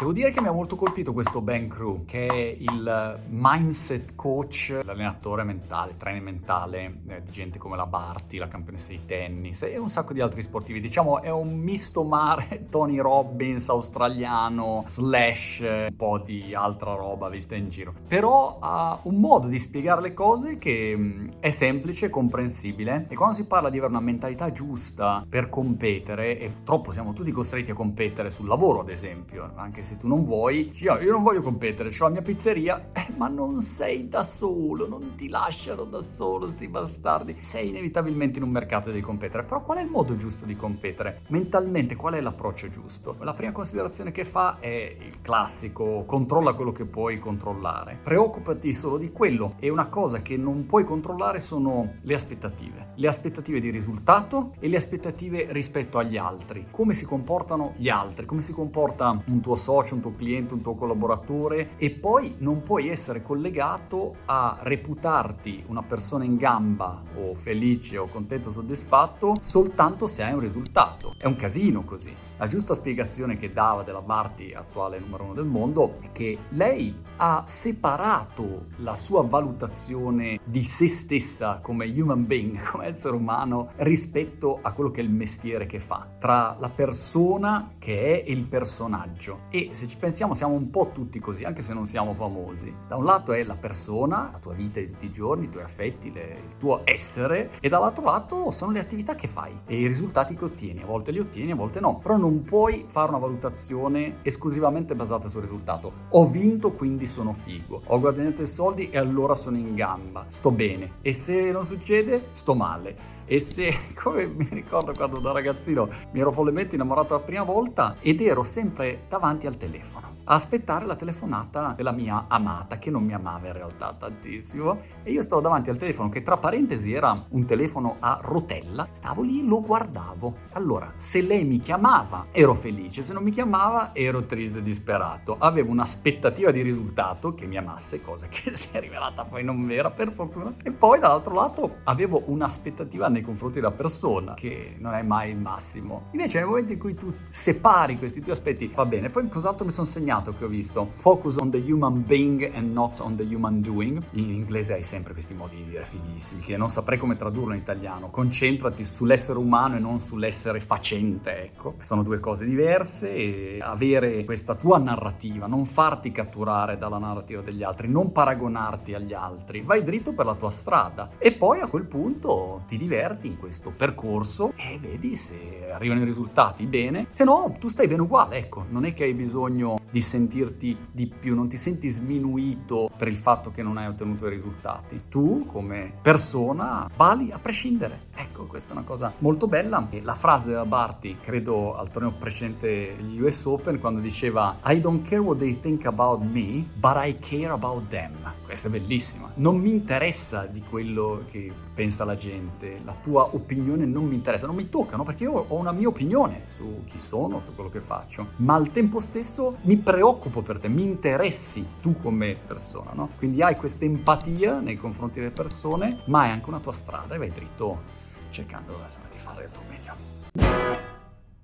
Devo dire che mi ha molto colpito questo Ben Crew, che è il mindset coach, l'allenatore mentale, trainer mentale eh, di gente come la Barty, la campionessa di tennis e un sacco di altri sportivi. Diciamo è un misto mare Tony Robbins australiano slash eh, un po' di altra roba vista in giro. Però ha un modo di spiegare le cose che mm, è semplice, comprensibile e quando si parla di avere una mentalità giusta per competere, e purtroppo siamo tutti costretti a competere sul lavoro ad esempio, anche se se tu non vuoi, io non voglio competere, ho la mia pizzeria, eh, ma non sei da solo, non ti lasciano da solo sti bastardi. Sei inevitabilmente in un mercato e devi competere, però qual è il modo giusto di competere? Mentalmente qual è l'approccio giusto? La prima considerazione che fa è il classico, controlla quello che puoi controllare. Preoccupati solo di quello e una cosa che non puoi controllare sono le aspettative. Le aspettative di risultato e le aspettative rispetto agli altri. Come si comportano gli altri, come si comporta un tuo socio socio, un tuo cliente, un tuo collaboratore e poi non puoi essere collegato a reputarti una persona in gamba o felice o contento, soddisfatto soltanto se hai un risultato. È un casino così. La giusta spiegazione che dava della Barty, attuale numero uno del mondo, è che lei ha separato la sua valutazione di se stessa come human being, come essere umano, rispetto a quello che è il mestiere che fa, tra la persona che è il personaggio. E se ci pensiamo siamo un po' tutti così, anche se non siamo famosi. Da un lato è la persona, la tua vita di tutti i giorni, i tuoi affetti, le, il tuo essere, e dall'altro lato sono le attività che fai e i risultati che ottieni. A volte li ottieni, a volte no. Però non puoi fare una valutazione esclusivamente basata sul risultato. Ho vinto, quindi sono figo. Ho guadagnato i soldi e allora sono in gamba. Sto bene. E se non succede, sto male. E se, come mi ricordo quando da ragazzino mi ero follemente innamorato la prima volta ed ero sempre davanti al telefono a aspettare la telefonata della mia amata, che non mi amava in realtà tantissimo, e io stavo davanti al telefono che tra parentesi era un telefono a rotella, stavo lì e lo guardavo. Allora, se lei mi chiamava ero felice, se non mi chiamava ero triste e disperato. Avevo un'aspettativa di risultato che mi amasse, cosa che si è rivelata poi non vera per fortuna, e poi dall'altro lato avevo un'aspettativa nei confronti della persona, che non è mai il massimo. Invece nel momento in cui tu separi questi due aspetti, va bene. Poi cos'altro mi sono segnato? che ho visto? Focus on the human being and not on the human doing. In inglese hai sempre questi modi di dire fighissimi, che non saprei come tradurlo in italiano. Concentrati sull'essere umano e non sull'essere facente, ecco. Sono due cose diverse e avere questa tua narrativa, non farti catturare dalla narrativa degli altri, non paragonarti agli altri. Vai dritto per la tua strada e poi a quel punto ti diverti in questo percorso e vedi se arrivano i risultati bene. Se no, tu stai bene uguale, ecco. Non è che hai bisogno di sentirti di più, non ti senti sminuito per il fatto che non hai ottenuto i risultati. Tu come persona vali a prescindere. Ecco, questa è una cosa molto bella. E la frase della Barty, credo al torneo precedente gli US Open, quando diceva I don't care what they think about me, but I care about them. Questa è bellissima. Non mi interessa di quello che pensa la gente, la tua opinione non mi interessa, non mi toccano perché io ho una mia opinione su chi sono, su quello che faccio, ma al tempo stesso mi preoccupo per te, mi interessi tu come persona, no? Quindi hai questa empatia nei confronti delle persone, ma hai anche una tua strada e vai dritto cercando insomma, di fare il tuo meglio.